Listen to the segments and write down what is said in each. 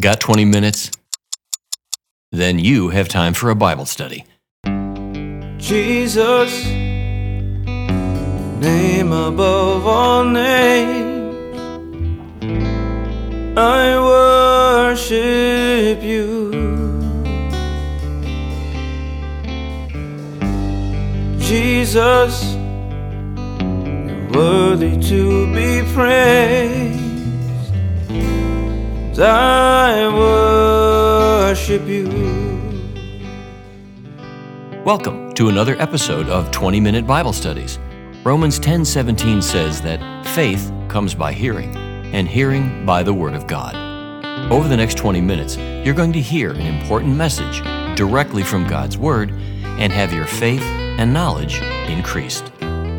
Got 20 minutes? Then you have time for a Bible study. Jesus, name above all names, I worship you. Jesus, you're worthy to be praised. I worship you. Welcome to another episode of 20 Minute Bible Studies. Romans 10:17 says that faith comes by hearing, and hearing by the word of God. Over the next 20 minutes, you're going to hear an important message directly from God's word and have your faith and knowledge increased.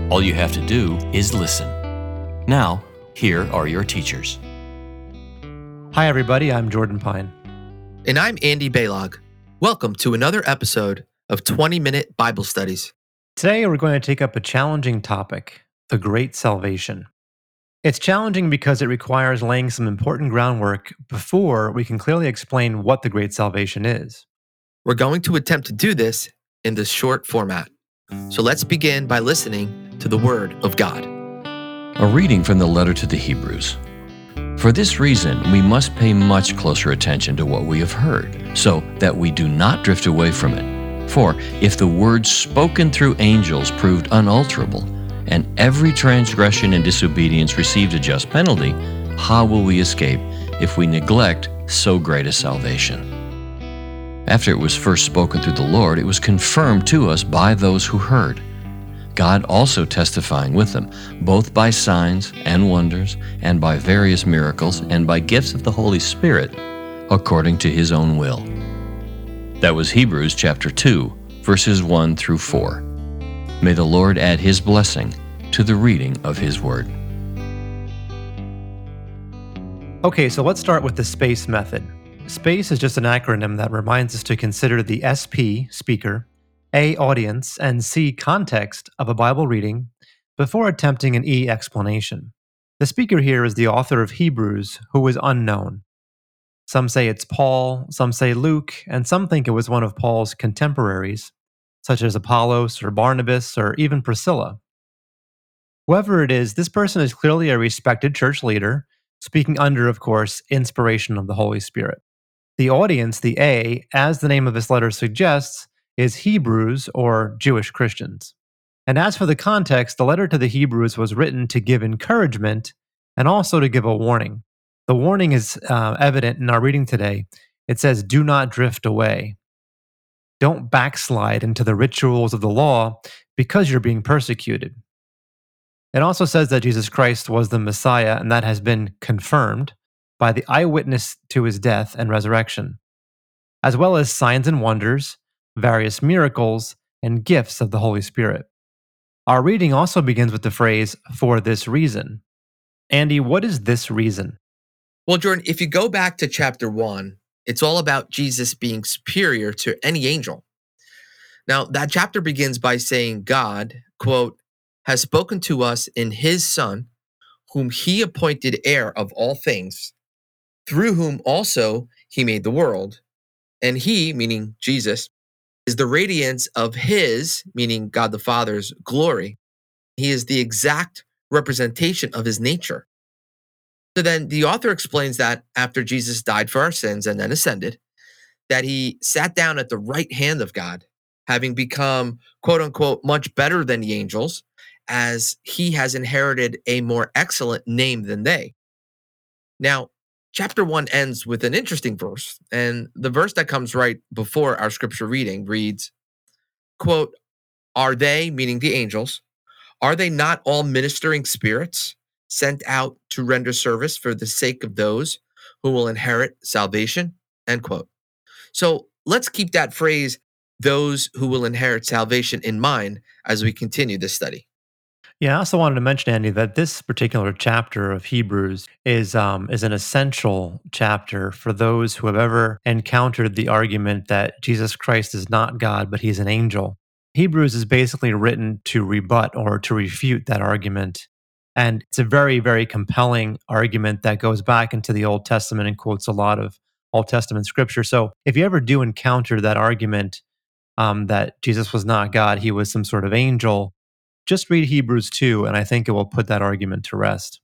All you have to do is listen. Now, here are your teachers. Hi, everybody. I'm Jordan Pine. And I'm Andy Baylog. Welcome to another episode of 20 Minute Bible Studies. Today, we're going to take up a challenging topic the Great Salvation. It's challenging because it requires laying some important groundwork before we can clearly explain what the Great Salvation is. We're going to attempt to do this in this short format. So let's begin by listening to the Word of God. A reading from the letter to the Hebrews. For this reason, we must pay much closer attention to what we have heard, so that we do not drift away from it. For if the words spoken through angels proved unalterable, and every transgression and disobedience received a just penalty, how will we escape if we neglect so great a salvation? After it was first spoken through the Lord, it was confirmed to us by those who heard. God also testifying with them, both by signs and wonders, and by various miracles, and by gifts of the Holy Spirit, according to his own will. That was Hebrews chapter 2, verses 1 through 4. May the Lord add his blessing to the reading of his word. Okay, so let's start with the SPACE method. SPACE is just an acronym that reminds us to consider the SP, speaker, A, audience, and C, context of a Bible reading before attempting an E, explanation. The speaker here is the author of Hebrews, who is unknown. Some say it's Paul, some say Luke, and some think it was one of Paul's contemporaries, such as Apollos or Barnabas or even Priscilla. Whoever it is, this person is clearly a respected church leader, speaking under, of course, inspiration of the Holy Spirit. The audience, the A, as the name of this letter suggests, is Hebrews or Jewish Christians. And as for the context, the letter to the Hebrews was written to give encouragement and also to give a warning. The warning is uh, evident in our reading today. It says, Do not drift away. Don't backslide into the rituals of the law because you're being persecuted. It also says that Jesus Christ was the Messiah, and that has been confirmed by the eyewitness to his death and resurrection, as well as signs and wonders, various miracles, and gifts of the Holy Spirit. Our reading also begins with the phrase, for this reason. Andy, what is this reason? Well, Jordan, if you go back to chapter 1, it's all about Jesus being superior to any angel. Now, that chapter begins by saying God, quote, has spoken to us in his Son, whom he appointed heir of all things, through whom also he made the world. And he, meaning Jesus, is the radiance of his, meaning God the Father's glory. He is the exact representation of his nature. So then the author explains that after Jesus died for our sins and then ascended, that he sat down at the right hand of God, having become, quote unquote, much better than the angels, as he has inherited a more excellent name than they. Now, chapter one ends with an interesting verse, and the verse that comes right before our scripture reading reads, quote, Are they, meaning the angels, are they not all ministering spirits sent out to render service for the sake of those who will inherit salvation? End quote. So let's keep that phrase, those who will inherit salvation, in mind as we continue this study. Yeah, I also wanted to mention, Andy, that this particular chapter of Hebrews is um, is an essential chapter for those who have ever encountered the argument that Jesus Christ is not God, but he's an angel. Hebrews is basically written to rebut or to refute that argument. And it's a very, very compelling argument that goes back into the Old Testament and quotes a lot of Old Testament scripture. So if you ever do encounter that argument um, that Jesus was not God, he was some sort of angel, just read Hebrews 2, and I think it will put that argument to rest.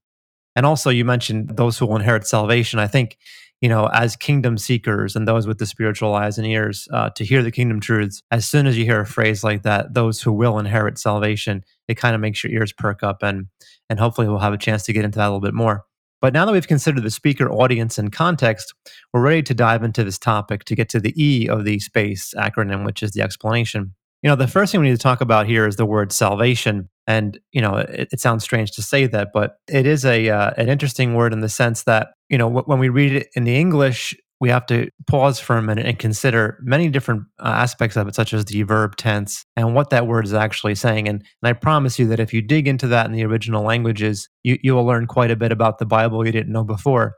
And also, you mentioned those who will inherit salvation. I think, you know, as kingdom seekers and those with the spiritual eyes and ears uh, to hear the kingdom truths, as soon as you hear a phrase like that, those who will inherit salvation, it kind of makes your ears perk up, and and hopefully we'll have a chance to get into that a little bit more. But now that we've considered the speaker audience and context, we're ready to dive into this topic to get to the E of the SPACE acronym, which is the explanation. You know, the first thing we need to talk about here is the word salvation. And, you know, it, it sounds strange to say that, but it is a uh, an interesting word in the sense that, you know, when we read it in the English, we have to pause for a minute and consider many different uh, aspects of it, such as the verb tense and what that word is actually saying. And, and I promise you that if you dig into that in the original languages, you, you will learn quite a bit about the Bible you didn't know before.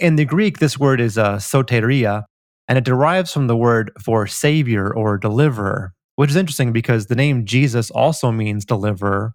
In the Greek, this word is uh, soteria, and it derives from the word for savior or deliverer, which is interesting because the name Jesus also means deliverer,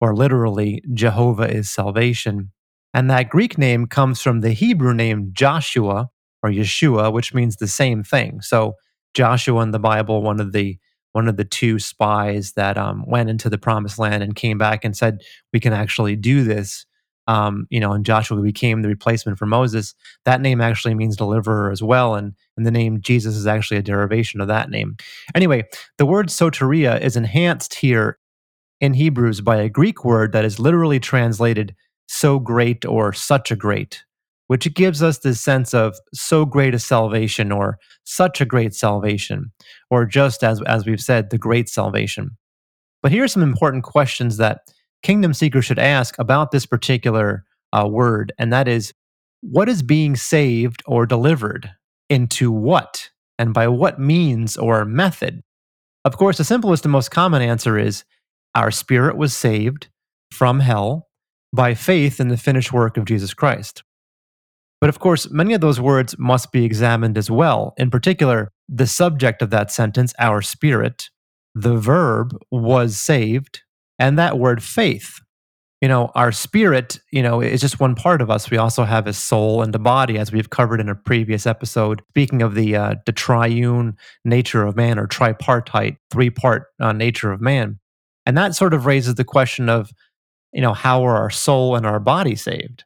or literally, Jehovah is salvation. And that Greek name comes from the Hebrew name Joshua, or Yeshua, which means the same thing. So Joshua in the Bible, one of the one of the two spies that um, went into the promised land and came back and said, "We can actually do this." Um, you know, and Joshua became the replacement for Moses. That name actually means deliverer as well, and and the name Jesus is actually a derivation of that name. Anyway, the word soteria is enhanced here in Hebrews by a Greek word that is literally translated "so great" or "such a great." which gives us this sense of so great a salvation or such a great salvation, or just as, as we've said, the great salvation. But here are some important questions that kingdom seekers should ask about this particular uh, word, and that is what is being saved or delivered into what and by what means or method? Of course, the simplest and most common answer is our spirit was saved from hell by faith in the finished work of Jesus Christ. But of course, many of those words must be examined as well. In particular, the subject of that sentence, our spirit, the verb was saved, and that word faith. You know, our spirit, you know, is just one part of us. We also have a soul and a body, as we've covered in a previous episode. Speaking of the uh, the triune nature of man, or tripartite, three part uh, nature of man, and that sort of raises the question of, you know, how are our soul and our body saved?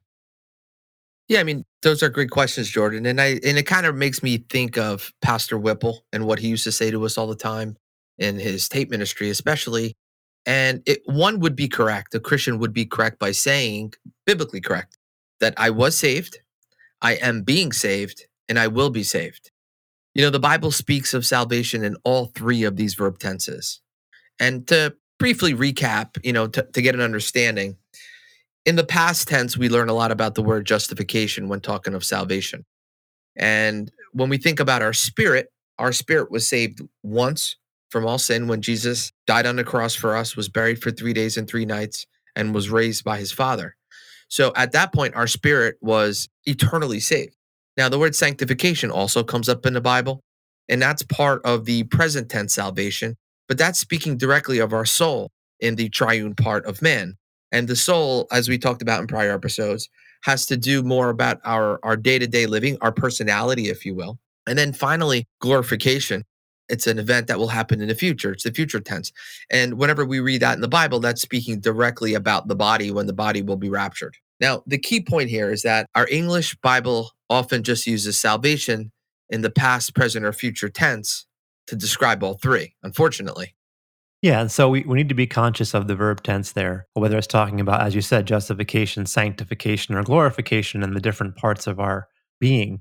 Yeah, I mean, those are great questions, Jordan. And I and it kind of makes me think of Pastor Whipple and what he used to say to us all the time in his tape ministry, especially. And it, one would be correct. A Christian would be correct by saying, biblically correct, that I was saved, I am being saved, and I will be saved. You know, the Bible speaks of salvation in all three of these verb tenses. And to briefly recap, you know, to, to get an understanding, in the past tense, we learn a lot about the word justification when talking of salvation. And when we think about our spirit, our spirit was saved once from all sin when Jesus died on the cross for us, was buried for three days and three nights, and was raised by his Father. So at that point, our spirit was eternally saved. Now, the word sanctification also comes up in the Bible, and that's part of the present tense salvation, but that's speaking directly of our soul in the triune part of man. And the soul, as we talked about in prior episodes, has to do more about our our day-to-day living, our personality, if you will. And then finally, glorification. It's an event that will happen in the future. It's the future tense. And whenever we read that in the Bible, that's speaking directly about the body when the body will be raptured. Now, the key point here is that our English Bible often just uses salvation in the past, present, or future tense to describe all three, unfortunately. Yeah, and so we, we need to be conscious of the verb tense there, whether it's talking about, as you said, justification, sanctification, or glorification in the different parts of our being.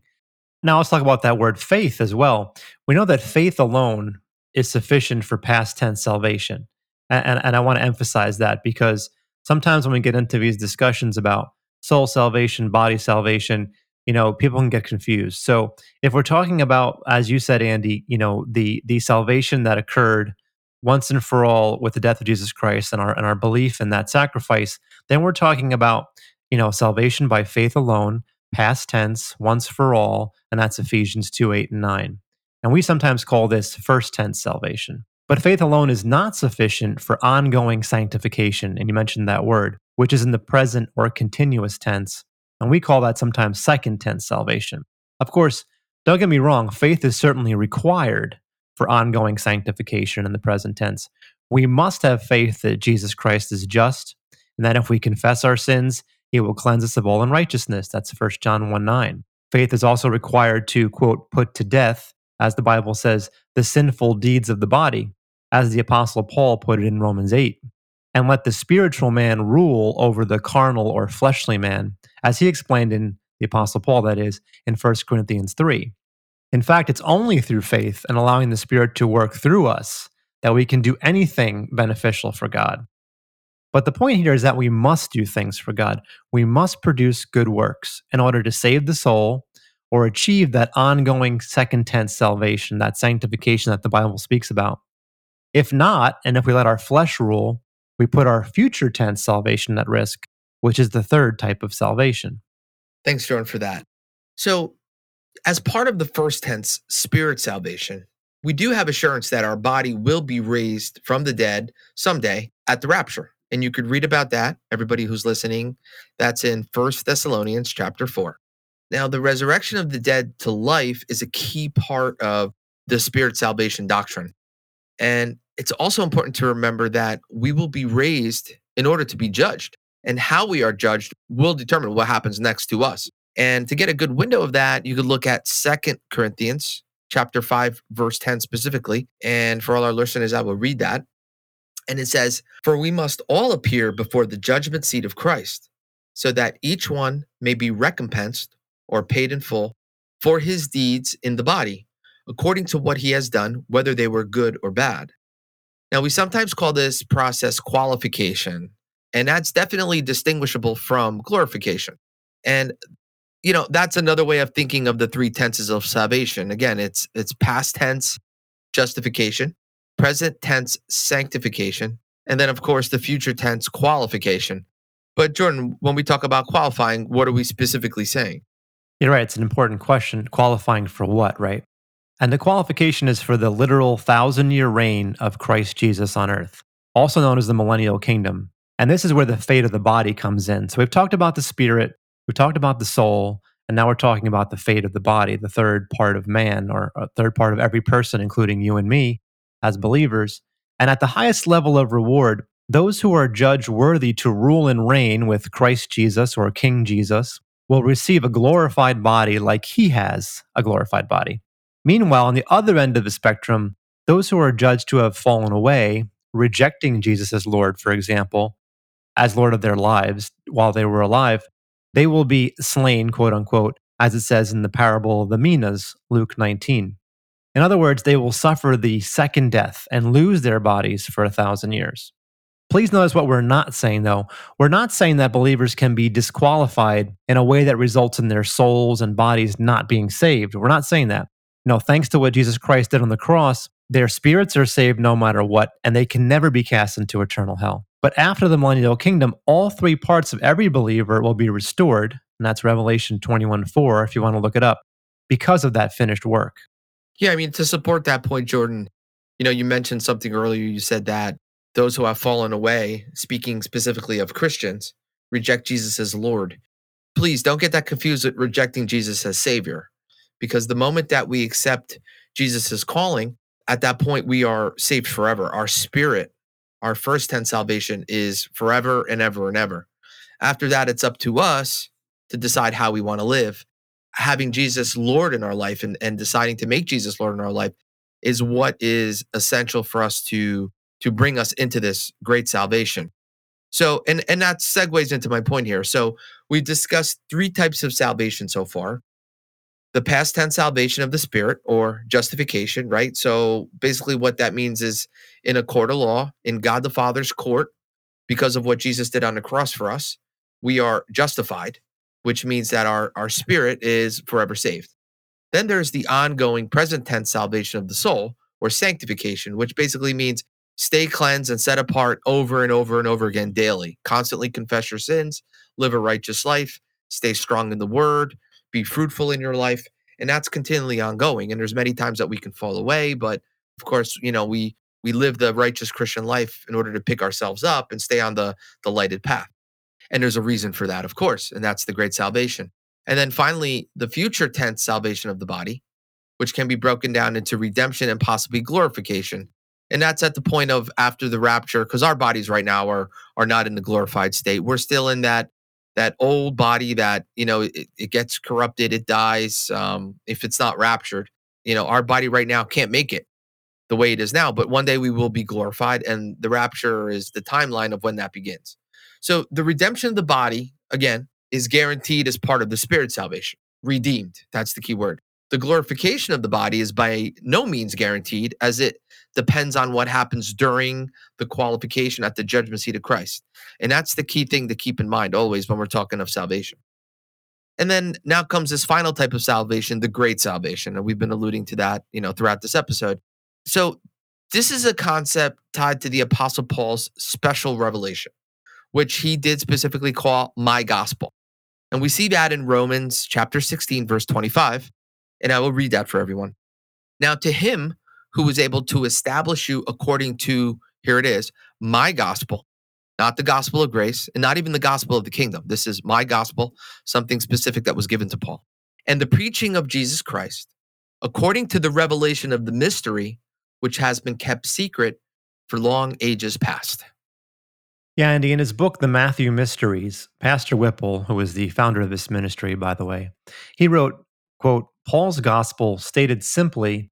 Now let's talk about that word faith as well. We know that faith alone is sufficient for past tense salvation. And, and, and I want to emphasize that because sometimes when we get into these discussions about soul salvation, body salvation, you know, people can get confused. So if we're talking about, as you said, Andy, you know, the the salvation that occurred once and for all with the death of Jesus Christ and our and our belief in that sacrifice, then we're talking about, you know, salvation by faith alone, past tense, once for all, and that's Ephesians 2, 8, and 9. And we sometimes call this first tense salvation. But faith alone is not sufficient for ongoing sanctification, and you mentioned that word, which is in the present or continuous tense. And we call that sometimes second tense salvation. Of course, Don't get me wrong, faith is certainly required for ongoing sanctification in the present tense. We must have faith that Jesus Christ is just, and that if we confess our sins, he will cleanse us of all unrighteousness. That's 1 John 1 9. Faith is also required to, quote, put to death, as the Bible says, the sinful deeds of the body, as the Apostle Paul put it in Romans 8. And let the spiritual man rule over the carnal or fleshly man, as he explained in the Apostle Paul, that is, in 1 Corinthians 3. In fact, it's only through faith and allowing the Spirit to work through us that we can do anything beneficial for God. But the point here is that we must do things for God. We must produce good works in order to save the soul or achieve that ongoing second tense salvation, that sanctification that the Bible speaks about. If not, and if we let our flesh rule, we put our future tense salvation at risk, which is the third type of salvation. Thanks, Jordan, for that. So, as part of the first tense spirit salvation, we do have assurance that our body will be raised from the dead someday at the rapture. And you could read about that, everybody who's listening. That's in First Thessalonians chapter 4. Now, the resurrection of the dead to life is a key part of the spirit salvation doctrine. And it's also important to remember that we will be raised in order to be judged. And how we are judged will determine what happens next to us. And to get a good window of that, you could look at Second Corinthians chapter 5 verse 10 specifically. And for all our listeners, I will read that. And it says, "For we must all appear before the judgment seat of Christ, so that each one may be recompensed or paid in full for his deeds in the body, according to what he has done, whether they were good or bad." Now, we sometimes call this process qualification, and that's definitely distinguishable from glorification. And you know, that's another way of thinking of the three tenses of salvation. Again, it's it's past tense justification, present tense sanctification, and then of course the future tense qualification. But Jordan, when we talk about qualifying, what are we specifically saying? You're right. It's an important question. Qualifying for what, right? And the qualification is for the literal thousand year reign of Christ Jesus on earth, also known as the millennial kingdom. And this is where the fate of the body comes in. So we've talked about the spirit, we've talked about the soul, and now we're talking about the fate of the body, the third part of man, or a third part of every person, including you and me as believers. And at the highest level of reward, those who are judged worthy to rule and reign with Christ Jesus or King Jesus will receive a glorified body like he has a glorified body. Meanwhile, on the other end of the spectrum, those who are judged to have fallen away, rejecting Jesus as Lord, for example, as Lord of their lives while they were alive, they will be slain, quote unquote, as it says in the parable of the Minas, Luke 19. In other words, they will suffer the second death and lose their bodies for a thousand years. Please notice what we're not saying, though. We're not saying that believers can be disqualified in a way that results in their souls and bodies not being saved. We're not saying that. No, thanks to what Jesus Christ did on the cross, their spirits are saved no matter what, and they can never be cast into eternal hell. But after the millennial kingdom, all three parts of every believer will be restored. And that's Revelation 21 4, if you want to look it up, because of that finished work. Yeah, I mean, to support that point, Jordan, you know, you mentioned something earlier. You said that those who have fallen away, speaking specifically of Christians, reject Jesus as Lord. Please don't get that confused with rejecting Jesus as Savior, because the moment that we accept Jesus' calling, at that point we are saved forever. Our spirit our first 10 salvation is forever and ever and ever. After that, it's up to us to decide how we want to live. Having Jesus Lord in our life and, and deciding to make Jesus Lord in our life is what is essential for us to to bring us into this great salvation. So, and and that segues into my point here. So, we've discussed three types of salvation so far the past tense salvation of the spirit or justification, right? So basically, what that means is in a court of law, in God the Father's court, because of what Jesus did on the cross for us, we are justified, which means that our, our spirit is forever saved. Then there's the ongoing present tense salvation of the soul or sanctification, which basically means stay cleansed and set apart over and over and over again daily. Constantly confess your sins, live a righteous life, stay strong in the word, be fruitful in your life and that's continually ongoing and there's many times that we can fall away but of course you know we we live the righteous christian life in order to pick ourselves up and stay on the the lighted path and there's a reason for that of course and that's the great salvation and then finally the future tense salvation of the body which can be broken down into redemption and possibly glorification. And that's at the point of after the rapture, because our bodies right now are are not in the glorified state. We're still in that that old body that you know it, it gets corrupted, it dies um, if it's not raptured. You know, our body right now can't make it the way it is now, but one day we will be glorified, and the rapture is the timeline of when that begins. So the redemption of the body again is guaranteed as part of the spirit salvation. Redeemed. That's the key word. The glorification of the body is by no means guaranteed, as it depends on what happens during the qualification at the judgment seat of Christ. And that's the key thing to keep in mind always when we're talking of salvation. And then now comes this final type of salvation, the great salvation. And we've been alluding to that, you know, throughout this episode. So this is a concept tied to the apostle Paul's special revelation, which he did specifically call my gospel. And we see that in Romans chapter 16, verse 25. And I will read that for everyone. Now, to him who was able to establish you according to, here it is, my gospel, not the gospel of grace, and not even the gospel of the kingdom. This is my gospel, something specific that was given to Paul. And the preaching of Jesus Christ, according to the revelation of the mystery, which has been kept secret for long ages past. Yeah, Andy, in his book, The Matthew Mysteries, Pastor Whipple, who was the founder of this ministry, by the way, he wrote, quote, Paul's gospel, stated simply,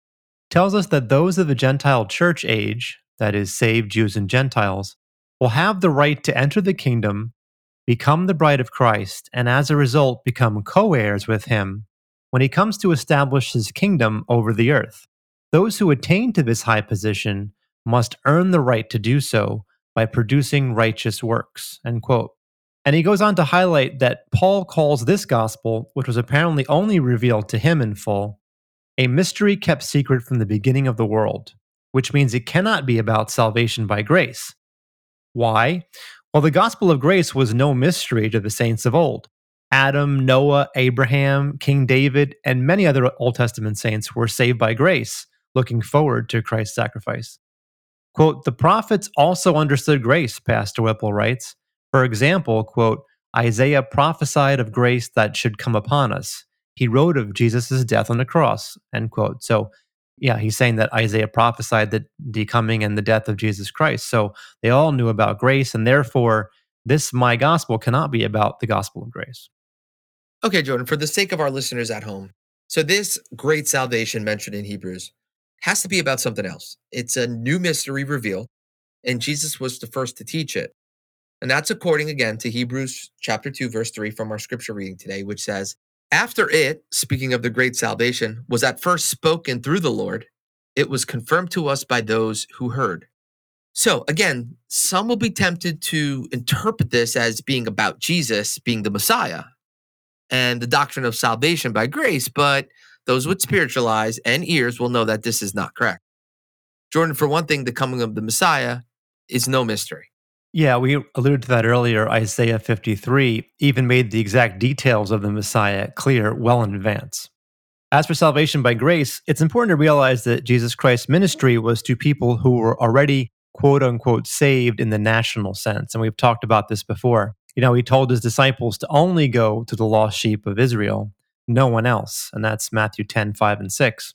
tells us that those of the Gentile church age, that is, saved Jews and Gentiles, will have the right to enter the kingdom, become the bride of Christ, and as a result become co heirs with him when he comes to establish his kingdom over the earth. Those who attain to this high position must earn the right to do so by producing righteous works. End quote. And he goes on to highlight that Paul calls this gospel, which was apparently only revealed to him in full, a mystery kept secret from the beginning of the world, which means it cannot be about salvation by grace. Why? Well, the gospel of grace was no mystery to the saints of old. Adam, Noah, Abraham, King David, and many other Old Testament saints were saved by grace, looking forward to Christ's sacrifice. Quote, the prophets also understood grace, Pastor Whipple writes. For example, quote, Isaiah prophesied of grace that should come upon us he wrote of Jesus' death on the cross, end quote. So, yeah, he's saying that Isaiah prophesied the, the coming and the death of Jesus Christ. So they all knew about grace, and therefore, this my gospel cannot be about the gospel of grace. Okay, Jordan, for the sake of our listeners at home, so this great salvation mentioned in Hebrews has to be about something else. It's a new mystery revealed, and Jesus was the first to teach it. And that's according again to Hebrews chapter 2, verse 3 from our scripture reading today, which says, after it, speaking of the great salvation, was at first spoken through the Lord, it was confirmed to us by those who heard. So, again, some will be tempted to interpret this as being about Jesus being the Messiah and the doctrine of salvation by grace, but those with spiritual eyes and ears will know that this is not correct. Jordan, for one thing, the coming of the Messiah is no mystery. Yeah, we alluded to that earlier. Isaiah 53 even made the exact details of the Messiah clear well in advance. As for salvation by grace, it's important to realize that Jesus Christ's ministry was to people who were already quote unquote saved in the national sense. And we've talked about this before. You know, he told his disciples to only go to the lost sheep of Israel, no one else. And that's Matthew 10, 5, and 6.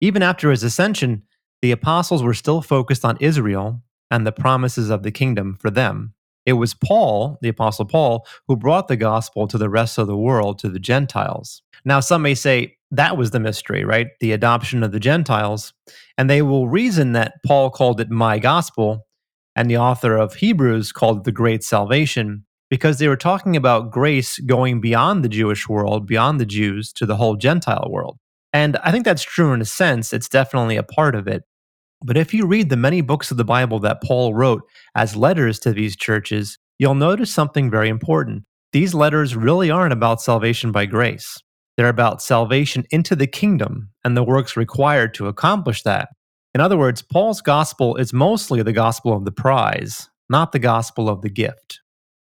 Even after his ascension, the apostles were still focused on Israel and the promises of the kingdom for them. It was Paul, the Apostle Paul, who brought the gospel to the rest of the world, to the Gentiles. Now, some may say that was the mystery, right? The adoption of the Gentiles. And they will reason that Paul called it my gospel and the author of Hebrews called it the great salvation because they were talking about grace going beyond the Jewish world, beyond the Jews, to the whole Gentile world. And I think that's true in a sense. It's definitely a part of it. But if you read the many books of the Bible that Paul wrote as letters to these churches, you'll notice something very important. These letters really aren't about salvation by grace. They're about salvation into the kingdom and the works required to accomplish that. In other words, Paul's gospel is mostly the gospel of the prize, not the gospel of the gift.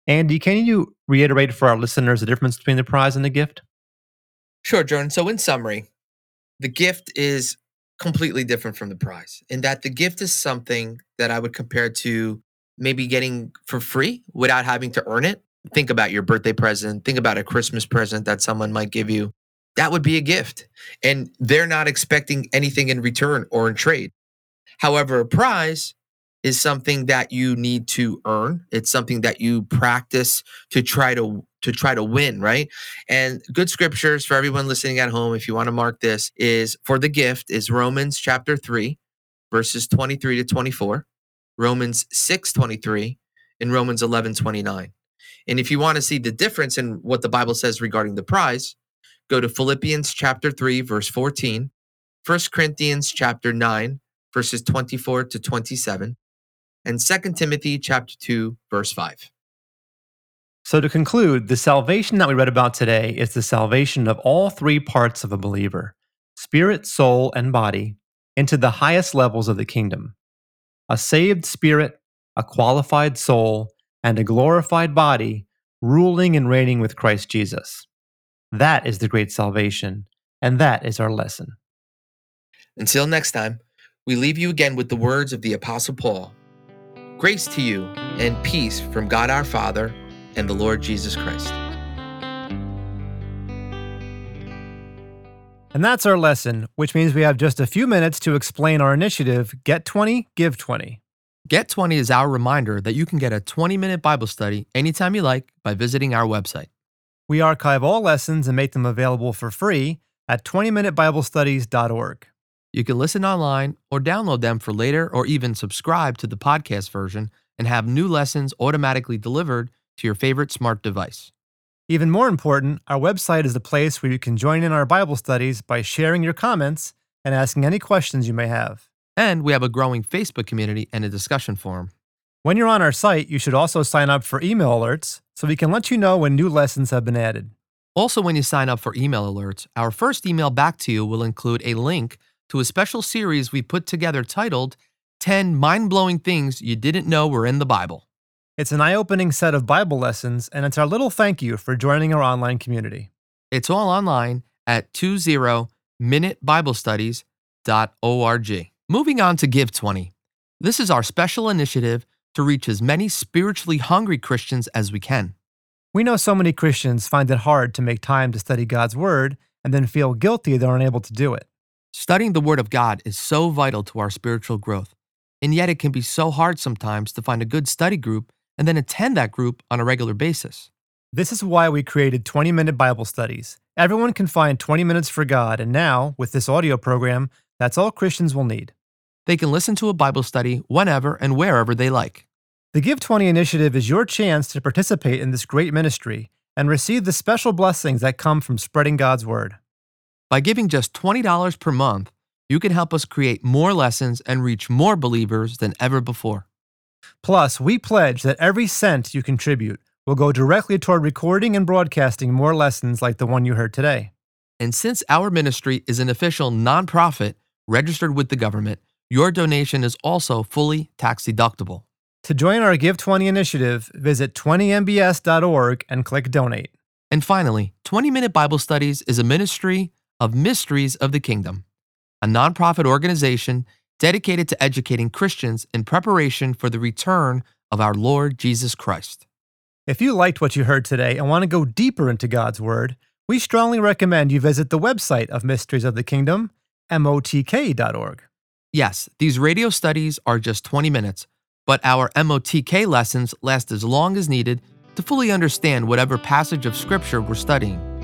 Andy, can you reiterate for our listeners the difference between the prize and the gift? Sure, Jordan. So, in summary, the gift is completely different from the prize in that the gift is something that I would compare to maybe getting for free without having to earn it. Think about your birthday present, think about a Christmas present that someone might give you. that would be a gift. And they're not expecting anything in return or in trade. However, a prize is something that you need to earn. It's something that you practice to try to to try to win, right? And good scriptures for everyone listening at home if you want to mark this is for the gift is Romans chapter 3 verses 23 to 24, Romans 6:23, and Romans 11:29. And if you want to see the difference in what the Bible says regarding the prize, go to Philippians chapter 3 verse 14, 1 Corinthians chapter 9 verses 24 to 27, and 2 Timothy chapter 2 verse 5. So, to conclude, the salvation that we read about today is the salvation of all three parts of a believer spirit, soul, and body into the highest levels of the kingdom. A saved spirit, a qualified soul, and a glorified body ruling and reigning with Christ Jesus. That is the great salvation, and that is our lesson. Until next time, we leave you again with the words of the Apostle Paul Grace to you and peace from God our Father and the Lord Jesus Christ. And that's our lesson, which means we have just a few minutes to explain our initiative Get 20, Give 20. Get 20 is our reminder that you can get a 20 minute Bible study anytime you like by visiting our website. We archive all lessons and make them available for free at 20minutebiblestudies.org. You can listen online or download them for later or even subscribe to the podcast version and have new lessons automatically delivered to your favorite smart device. Even more important, our website is the place where you can join in our Bible studies by sharing your comments and asking any questions you may have. And we have a growing Facebook community and a discussion forum. When you're on our site, you should also sign up for email alerts so we can let you know when new lessons have been added. Also, when you sign up for email alerts, our first email back to you will include a link to a special series we put together titled 10 Mind Blowing Things You Didn't Know Were in the Bible. It's an eye opening set of Bible lessons, and it's our little thank you for joining our online community. It's all online at 20minutebiblestudies.org. Moving on to Give 20. This is our special initiative to reach as many spiritually hungry Christians as we can. We know so many Christians find it hard to make time to study God's Word and then feel guilty they're unable to do it. Studying the Word of God is so vital to our spiritual growth, and yet it can be so hard sometimes to find a good study group and then attend that group on a regular basis. This is why we created 20 minute Bible studies. Everyone can find 20 minutes for God, and now, with this audio program, that's all Christians will need. They can listen to a Bible study whenever and wherever they like. The Give 20 initiative is your chance to participate in this great ministry and receive the special blessings that come from spreading God's Word. By giving just $20 per month, you can help us create more lessons and reach more believers than ever before. Plus, we pledge that every cent you contribute will go directly toward recording and broadcasting more lessons like the one you heard today. And since our ministry is an official nonprofit registered with the government, your donation is also fully tax deductible. To join our Give 20 initiative, visit 20mbs.org and click Donate. And finally, 20 Minute Bible Studies is a ministry of Mysteries of the Kingdom, a nonprofit organization dedicated to educating Christians in preparation for the return of our Lord Jesus Christ. If you liked what you heard today and want to go deeper into God's Word, we strongly recommend you visit the website of Mysteries of the Kingdom, motk.org. Yes, these radio studies are just 20 minutes, but our MOTK lessons last as long as needed to fully understand whatever passage of Scripture we're studying.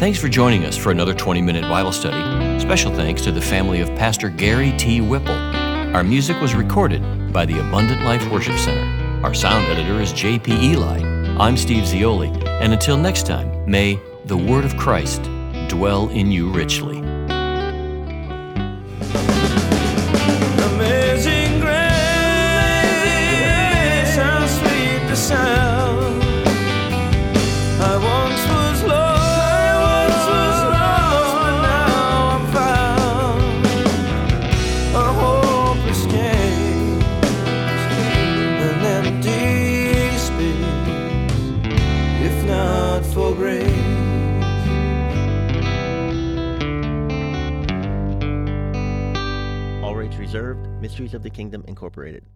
Thanks for joining us for another 20 minute Bible study. Special thanks to the family of Pastor Gary T. Whipple. Our music was recorded by the Abundant Life Worship Center. Our sound editor is J.P. Eli. I'm Steve Zioli, and until next time, may the Word of Christ dwell in you richly. Mysteries of the Kingdom Incorporated.